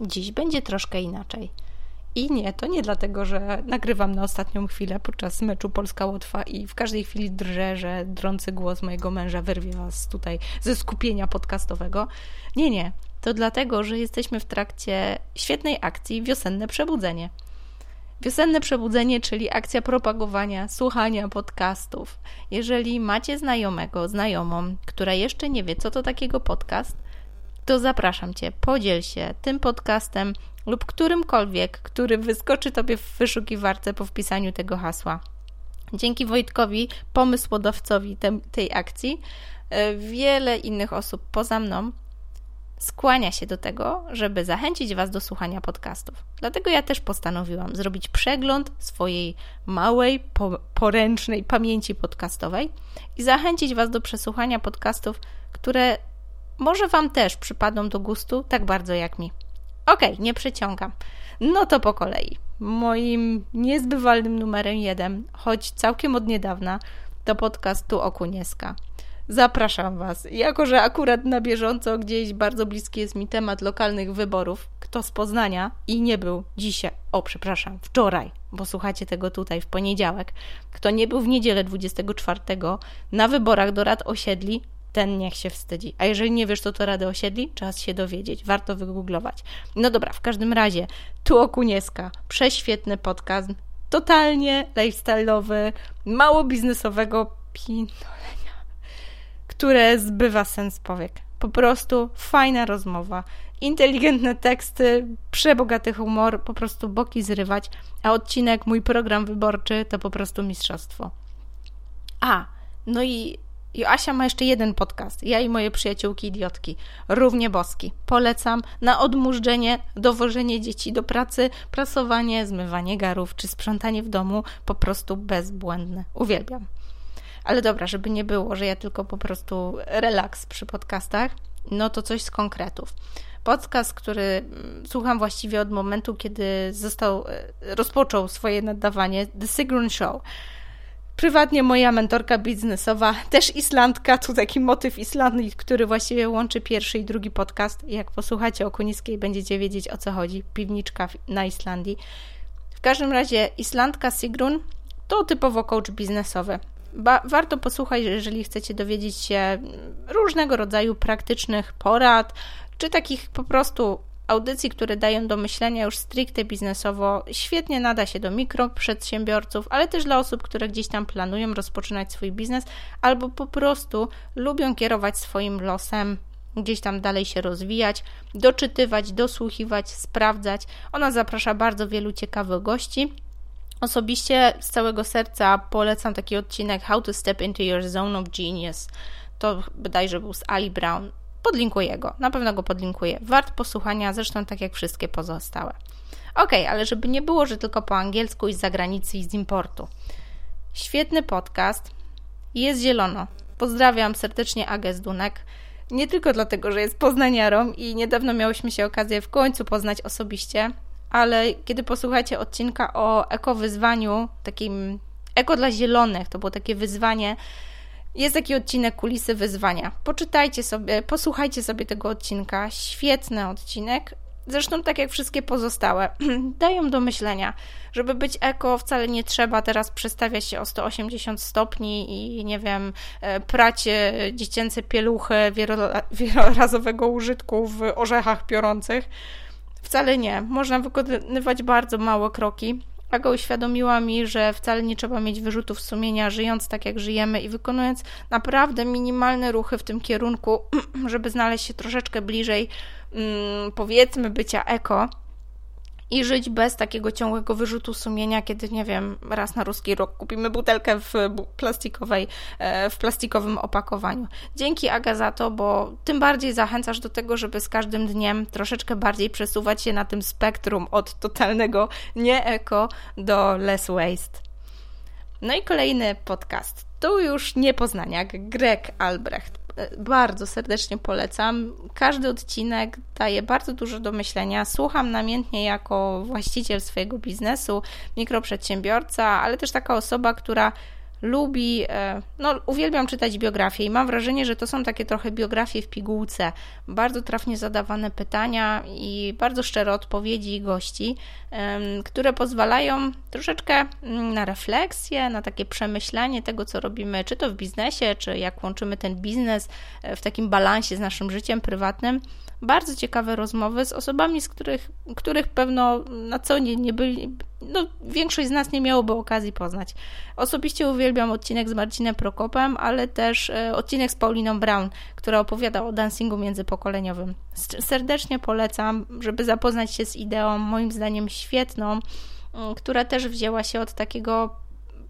Dziś będzie troszkę inaczej. I nie, to nie dlatego, że nagrywam na ostatnią chwilę podczas meczu Polska-Łotwa i w każdej chwili drżę, że drący głos mojego męża wyrwie was tutaj ze skupienia podcastowego. Nie, nie. To dlatego, że jesteśmy w trakcie świetnej akcji Wiosenne Przebudzenie. Wiosenne Przebudzenie, czyli akcja propagowania, słuchania podcastów. Jeżeli macie znajomego, znajomą, która jeszcze nie wie, co to takiego podcast, to zapraszam Cię, podziel się tym podcastem lub którymkolwiek, który wyskoczy Tobie w wyszukiwarce po wpisaniu tego hasła. Dzięki Wojtkowi, pomysłodawcowi te, tej akcji, e, wiele innych osób poza mną skłania się do tego, żeby zachęcić Was do słuchania podcastów. Dlatego ja też postanowiłam zrobić przegląd swojej małej, po, poręcznej pamięci podcastowej i zachęcić Was do przesłuchania podcastów, które może Wam też przypadną do gustu tak bardzo jak mi. Okej, okay, nie przeciągam. No to po kolei. Moim niezbywalnym numerem jeden, choć całkiem od niedawna, to podcast Tu Okunieska. Zapraszam Was. Jako, że akurat na bieżąco gdzieś bardzo bliski jest mi temat lokalnych wyborów, kto z Poznania i nie był dzisiaj, o przepraszam, wczoraj, bo słuchacie tego tutaj w poniedziałek, kto nie był w niedzielę 24 na wyborach do rad osiedli, ten niech się wstydzi. A jeżeli nie wiesz, co to Rady Osiedli, czas się dowiedzieć, warto wygooglować. No dobra, w każdym razie, tu Okunieska, prześwietny podcast, totalnie lifestyle'owy, mało biznesowego pinolenia, które zbywa sens powiek. Po prostu fajna rozmowa, inteligentne teksty, przebogaty humor, po prostu boki zrywać, a odcinek Mój program wyborczy to po prostu mistrzostwo. A, no i Joasia ma jeszcze jeden podcast. Ja i moje przyjaciółki idiotki. Równie boski. Polecam na odmurzenie, dowożenie dzieci do pracy, prasowanie, zmywanie garów czy sprzątanie w domu. Po prostu bezbłędne. Uwielbiam. Ale dobra, żeby nie było, że ja tylko po prostu relaks przy podcastach, no to coś z konkretów. Podcast, który mm, słucham właściwie od momentu, kiedy został, e, rozpoczął swoje nadawanie, The Sigrun Show. Prywatnie moja mentorka biznesowa, też Islandka, tu taki motyw Islandii, który właściwie łączy pierwszy i drugi podcast. Jak posłuchacie o Kuniskiej, będziecie wiedzieć o co chodzi. Piwniczka na Islandii. W każdym razie Islandka Sigrun to typowo coach biznesowy. Ba warto posłuchać, jeżeli chcecie dowiedzieć się różnego rodzaju praktycznych porad, czy takich po prostu audycji, które dają do myślenia już stricte biznesowo, świetnie nada się do mikroprzedsiębiorców, ale też dla osób, które gdzieś tam planują rozpoczynać swój biznes albo po prostu lubią kierować swoim losem, gdzieś tam dalej się rozwijać, doczytywać, dosłuchiwać, sprawdzać. Ona zaprasza bardzo wielu ciekawych gości. Osobiście z całego serca polecam taki odcinek How to Step into Your Zone of Genius. To bodajże był z Ali Brown podlinkuję go, na pewno go podlinkuję. Wart posłuchania, zresztą tak jak wszystkie pozostałe. Ok, ale żeby nie było, że tylko po angielsku i z zagranicy i z importu. Świetny podcast. Jest zielono. Pozdrawiam serdecznie Agę z Dunek. Nie tylko dlatego, że jest poznaniarą i niedawno miałyśmy się okazję w końcu poznać osobiście, ale kiedy posłuchacie odcinka o ekowyzwaniu, takim eko dla zielonych, to było takie wyzwanie, jest taki odcinek Kulisy Wyzwania. Poczytajcie sobie, posłuchajcie sobie tego odcinka. Świetny odcinek. Zresztą tak jak wszystkie pozostałe, dają do myślenia. Żeby być eko, wcale nie trzeba teraz przestawiać się o 180 stopni i nie wiem, e, prać dziecięce pieluchy wielorazowego użytku w orzechach piorących. Wcale nie. Można wykonywać bardzo małe kroki Aga uświadomiła mi, że wcale nie trzeba mieć wyrzutów sumienia, żyjąc tak jak żyjemy i wykonując naprawdę minimalne ruchy w tym kierunku, żeby znaleźć się troszeczkę bliżej, mm, powiedzmy, bycia eko i żyć bez takiego ciągłego wyrzutu sumienia, kiedy, nie wiem, raz na ruski rok kupimy butelkę w plastikowej, e, w plastikowym opakowaniu. Dzięki Aga za to, bo tym bardziej zachęcasz do tego, żeby z każdym dniem troszeczkę bardziej przesuwać się na tym spektrum od totalnego nie-eko do less waste. No i kolejny podcast. Tu już nie Poznaniak, Greg Albrecht bardzo serdecznie polecam. Każdy odcinek daje bardzo dużo do myślenia. Słucham namiętnie jako właściciel swojego biznesu, mikroprzedsiębiorca, ale też taka osoba, która lubi, e, no uwielbiam czytać biografie i mam wrażenie, że to są takie trochę biografie w pigułce, bardzo trafnie zadawane pytania i bardzo szczere odpowiedzi gości, które pozwalają troszeczkę mm, na refleksję, na takie przemyślenie tego, co robimy, czy to w biznesie, czy jak łączymy ten biznes e, w takim balansie z naszym życiem prywatnym bardzo ciekawe rozmowy z osobami, z których, których pewno na co nie, nie byli, no większość z nas nie miałoby okazji poznać. Osobiście uwielbiam odcinek z Marcinem Prokopem, ale też e, odcinek z Pauliną Brown, która opowiada o dancingu międzypokoleniowym. Serdecznie polecam, żeby zapoznać się z ideą, moim zdaniem świetną, która też wzięła się od takiego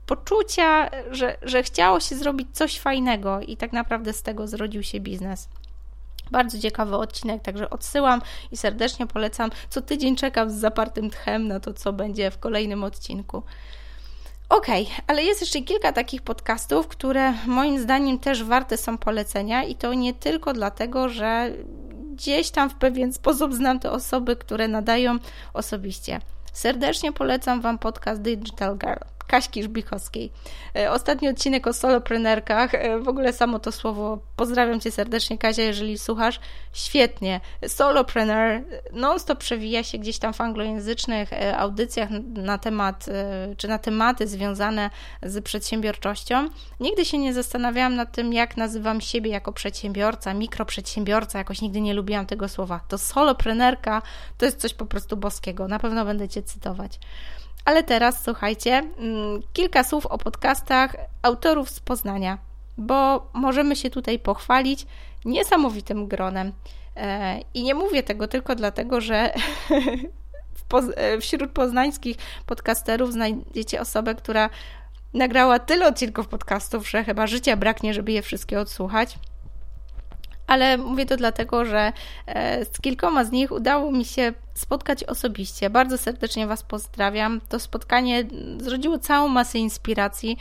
poczucia, że, że chciało się zrobić coś fajnego i tak naprawdę z tego zrodził się biznes. Bardzo ciekawy odcinek, także odsyłam i serdecznie polecam. Co tydzień czekam z zapartym tchem na to, co będzie w kolejnym odcinku. Ok, ale jest jeszcze kilka takich podcastów, które moim zdaniem też warte są polecenia i to nie tylko dlatego, że gdzieś tam w pewien sposób znam te osoby, które nadają osobiście. Serdecznie polecam Wam podcast Digital Girl. Kaśki Żbikowskiej. E, ostatni odcinek o soloprenerkach, e, w ogóle samo to słowo, pozdrawiam Cię serdecznie Kazia, jeżeli słuchasz, świetnie. Solopreneur non-stop przewija się gdzieś tam w anglojęzycznych e, audycjach na temat, czy na tematy związane z przedsiębiorczością. Nigdy się nie zastanawiałam nad tym, jak nazywam siebie jako przedsiębiorca, mikroprzedsiębiorca, jakoś nigdy nie lubiłam tego słowa. To soloprenerka to jest coś po prostu boskiego, na pewno będę Cię cytować. Ale teraz słuchajcie, mm, kilka słów o podcastach autorów z Poznania, bo możemy się tutaj pochwalić niesamowitym gronem. E, I nie mówię tego tylko dlatego, że e, wśród poznańskich podcasterów znajdziecie osobę, która nagrała tyle odcinków podcastów, że chyba życia braknie, żeby je wszystkie odsłuchać ale mówię to dlatego, że e, z kilkoma z nich udało mi się spotkać osobiście. Bardzo serdecznie Was pozdrawiam. To spotkanie zrodziło całą masę inspiracji.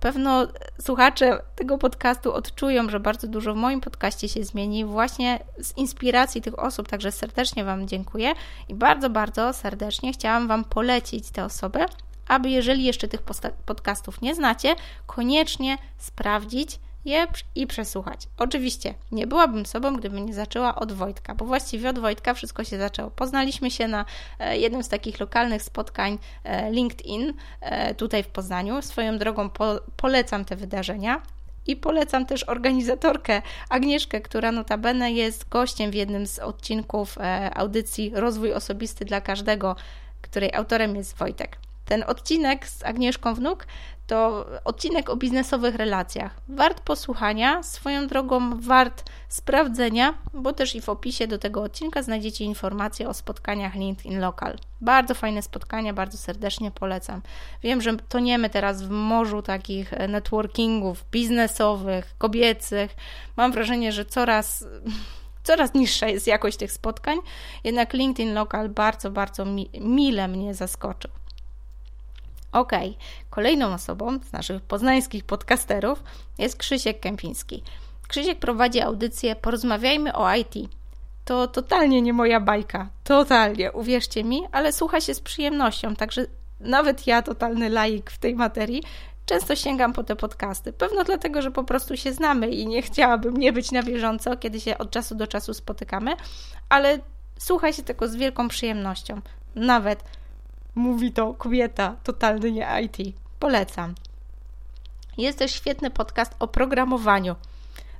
Pewno słuchacze tego podcastu odczują, że bardzo dużo w moim podcaście się zmieni właśnie z inspiracji tych osób, także serdecznie Wam dziękuję i bardzo, bardzo serdecznie chciałam Wam polecić te osoby, aby jeżeli jeszcze tych podcastów nie znacie, koniecznie sprawdzić, je i przesłuchać. Oczywiście nie byłabym sobą, gdybym nie zaczęła od Wojtka, bo właściwie od Wojtka wszystko się zaczęło. Poznaliśmy się na e, jednym z takich lokalnych spotkań e, LinkedIn e, tutaj w Poznaniu. Swoją drogą po, polecam te wydarzenia. I polecam też organizatorkę Agnieszkę, która notabene jest gościem w jednym z odcinków audycji Rozwój Osobisty dla Każdego, której autorem jest Wojtek. Ten odcinek z Agnieszką Wnuk to odcinek o biznesowych relacjach. Wart posłuchania, swoją drogą wart sprawdzenia, bo też i w opisie do tego odcinka znajdziecie informacje o spotkaniach LinkedIn Local. Bardzo fajne spotkania, bardzo serdecznie polecam. Wiem, że toniemy teraz w morzu takich networkingów biznesowych, kobiecych. Mam wrażenie, że coraz coraz niższa jest jakość tych spotkań, jednak LinkedIn Local bardzo, bardzo mi, mile mnie zaskoczył. Ok, kolejną osobą z naszych poznańskich podcasterów jest Krzysiek Kępiński. Krzysiek prowadzi audycję Porozmawiajmy o IT. To totalnie nie moja bajka, totalnie, uwierzcie mi, ale słucha się z przyjemnością, także nawet ja, totalny laik w tej materii, często sięgam po te podcasty. Pewno dlatego, że po prostu się znamy i nie chciałabym nie być na bieżąco, kiedy się od czasu do czasu spotykamy, ale słucha się tego z wielką przyjemnością. Nawet Mówi to kobieta, totalny nie IT. Polecam. Jest też świetny podcast o programowaniu.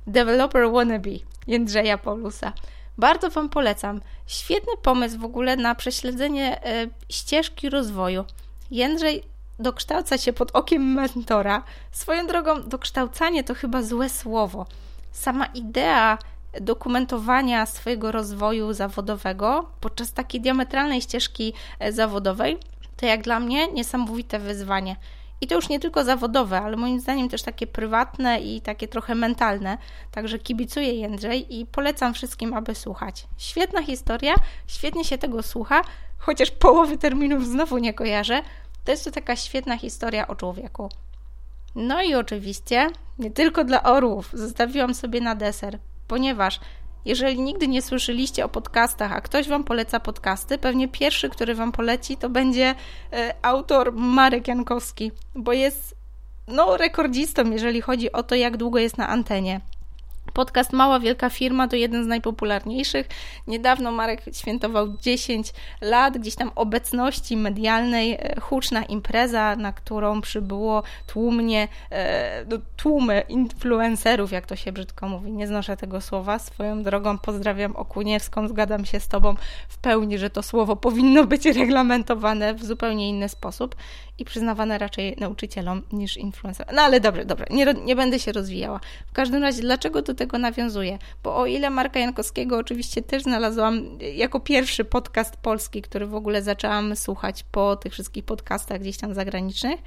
Developer Wannabe Jędrzeja Paulusa. Bardzo Wam polecam. Świetny pomysł w ogóle na prześledzenie e, ścieżki rozwoju. Jędrzej dokształca się pod okiem mentora. Swoją drogą, dokształcanie to chyba złe słowo. Sama idea dokumentowania swojego rozwoju zawodowego podczas takiej diametralnej ścieżki e, zawodowej, to jak dla mnie niesamowite wyzwanie. I to już nie tylko zawodowe, ale moim zdaniem też takie prywatne i takie trochę mentalne. Także kibicuję Jędrzej i polecam wszystkim, aby słuchać. Świetna historia, świetnie się tego słucha, chociaż połowy terminów znowu nie kojarzę. To jest to taka świetna historia o człowieku. No i oczywiście, nie tylko dla orłów, zostawiłam sobie na deser ponieważ jeżeli nigdy nie słyszeliście o podcastach, a ktoś Wam poleca podcasty, pewnie pierwszy, który Wam poleci, to będzie e, autor Marek Jankowski, bo jest no, rekordzistą, jeżeli chodzi o to, jak długo jest na antenie. Podcast Mała Wielka Firma to jeden z najpopularniejszych. Niedawno Marek świętował 10 lat gdzieś tam obecności medialnej, e, huczna impreza, na którą przybyło tłumnie, e, no, tłumy influencerów, jak to się brzydko mówi. Nie znoszę tego słowa. Swoją drogą pozdrawiam Okuniewską, zgadzam się z Tobą w pełni, że to słowo powinno być reglamentowane w zupełnie inny sposób i przyznawane raczej nauczycielom niż influencerom. No ale dobrze, dobrze, nie, nie będę się rozwijała. W każdym razie, dlaczego do tego nawiązuję? Bo o ile Marka Jankowskiego oczywiście też znalazłam jako pierwszy podcast polski, który w ogóle zaczęłam słuchać po tych wszystkich podcastach gdzieś tam zagranicznych,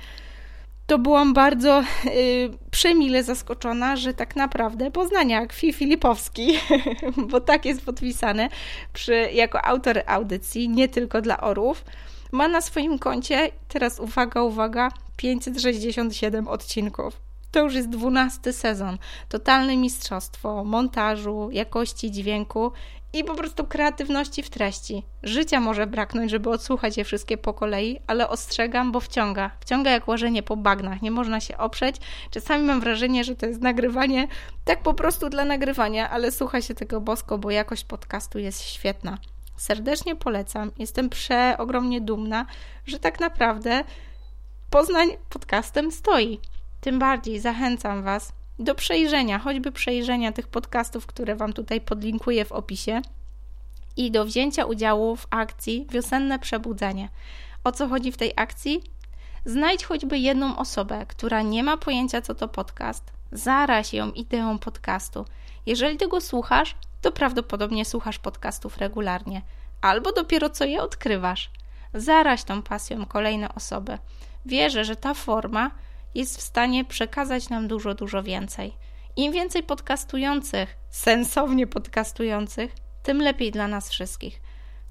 to byłam bardzo y, przemile zaskoczona, że tak naprawdę Poznaniak Fi Filipowski, bo tak jest podpisane przy, jako autor audycji, nie tylko dla orów, ma na swoim koncie, teraz uwaga, uwaga, 567 odcinków. To już jest dwunasty sezon. Totalne mistrzostwo montażu, jakości dźwięku i po prostu kreatywności w treści. Życia może braknąć, żeby odsłuchać je wszystkie po kolei, ale ostrzegam, bo wciąga. Wciąga jak łażenie po bagnach, nie można się oprzeć. Czasami mam wrażenie, że to jest nagrywanie tak po prostu dla nagrywania, ale słucha się tego bosko, bo jakość podcastu jest świetna. Serdecznie polecam. Jestem przeogromnie dumna, że tak naprawdę Poznań podcastem stoi. Tym bardziej zachęcam Was do przejrzenia, choćby przejrzenia tych podcastów, które Wam tutaj podlinkuję w opisie i do wzięcia udziału w akcji Wiosenne Przebudzenie. O co chodzi w tej akcji? Znajdź choćby jedną osobę, która nie ma pojęcia, co to podcast. Zaraź ją ideą podcastu. Jeżeli tego słuchasz, to prawdopodobnie słuchasz podcastów regularnie, albo dopiero co je odkrywasz. Zaraź tą pasją kolejne osoby. Wierzę, że ta forma jest w stanie przekazać nam dużo, dużo więcej. Im więcej podcastujących, sensownie podcastujących, tym lepiej dla nas wszystkich.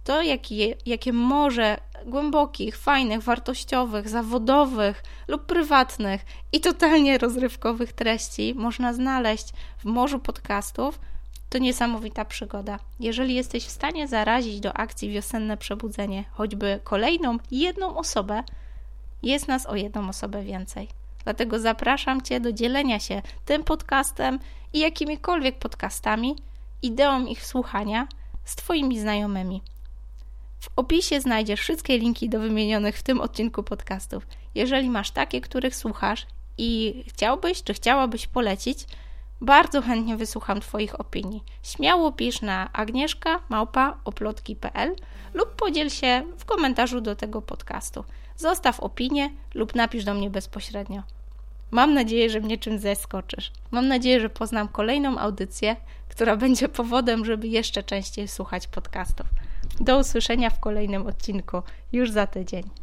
To, jakie, jakie morze głębokich, fajnych, wartościowych, zawodowych lub prywatnych i totalnie rozrywkowych treści można znaleźć w morzu podcastów, to niesamowita przygoda. Jeżeli jesteś w stanie zarazić do akcji Wiosenne Przebudzenie choćby kolejną, jedną osobę, jest nas o jedną osobę więcej. Dlatego zapraszam Cię do dzielenia się tym podcastem i jakimikolwiek podcastami, ideą ich słuchania z Twoimi znajomymi. W opisie znajdziesz wszystkie linki do wymienionych w tym odcinku podcastów. Jeżeli masz takie, których słuchasz i chciałbyś czy chciałabyś polecić, bardzo chętnie wysłucham Twoich opinii. Śmiało pisz na agnieszka.oplotki.pl lub podziel się w komentarzu do tego podcastu. Zostaw opinię lub napisz do mnie bezpośrednio. Mam nadzieję, że mnie czym zaskoczysz. Mam nadzieję, że poznam kolejną audycję, która będzie powodem, żeby jeszcze częściej słuchać podcastów. Do usłyszenia w kolejnym odcinku już za tydzień.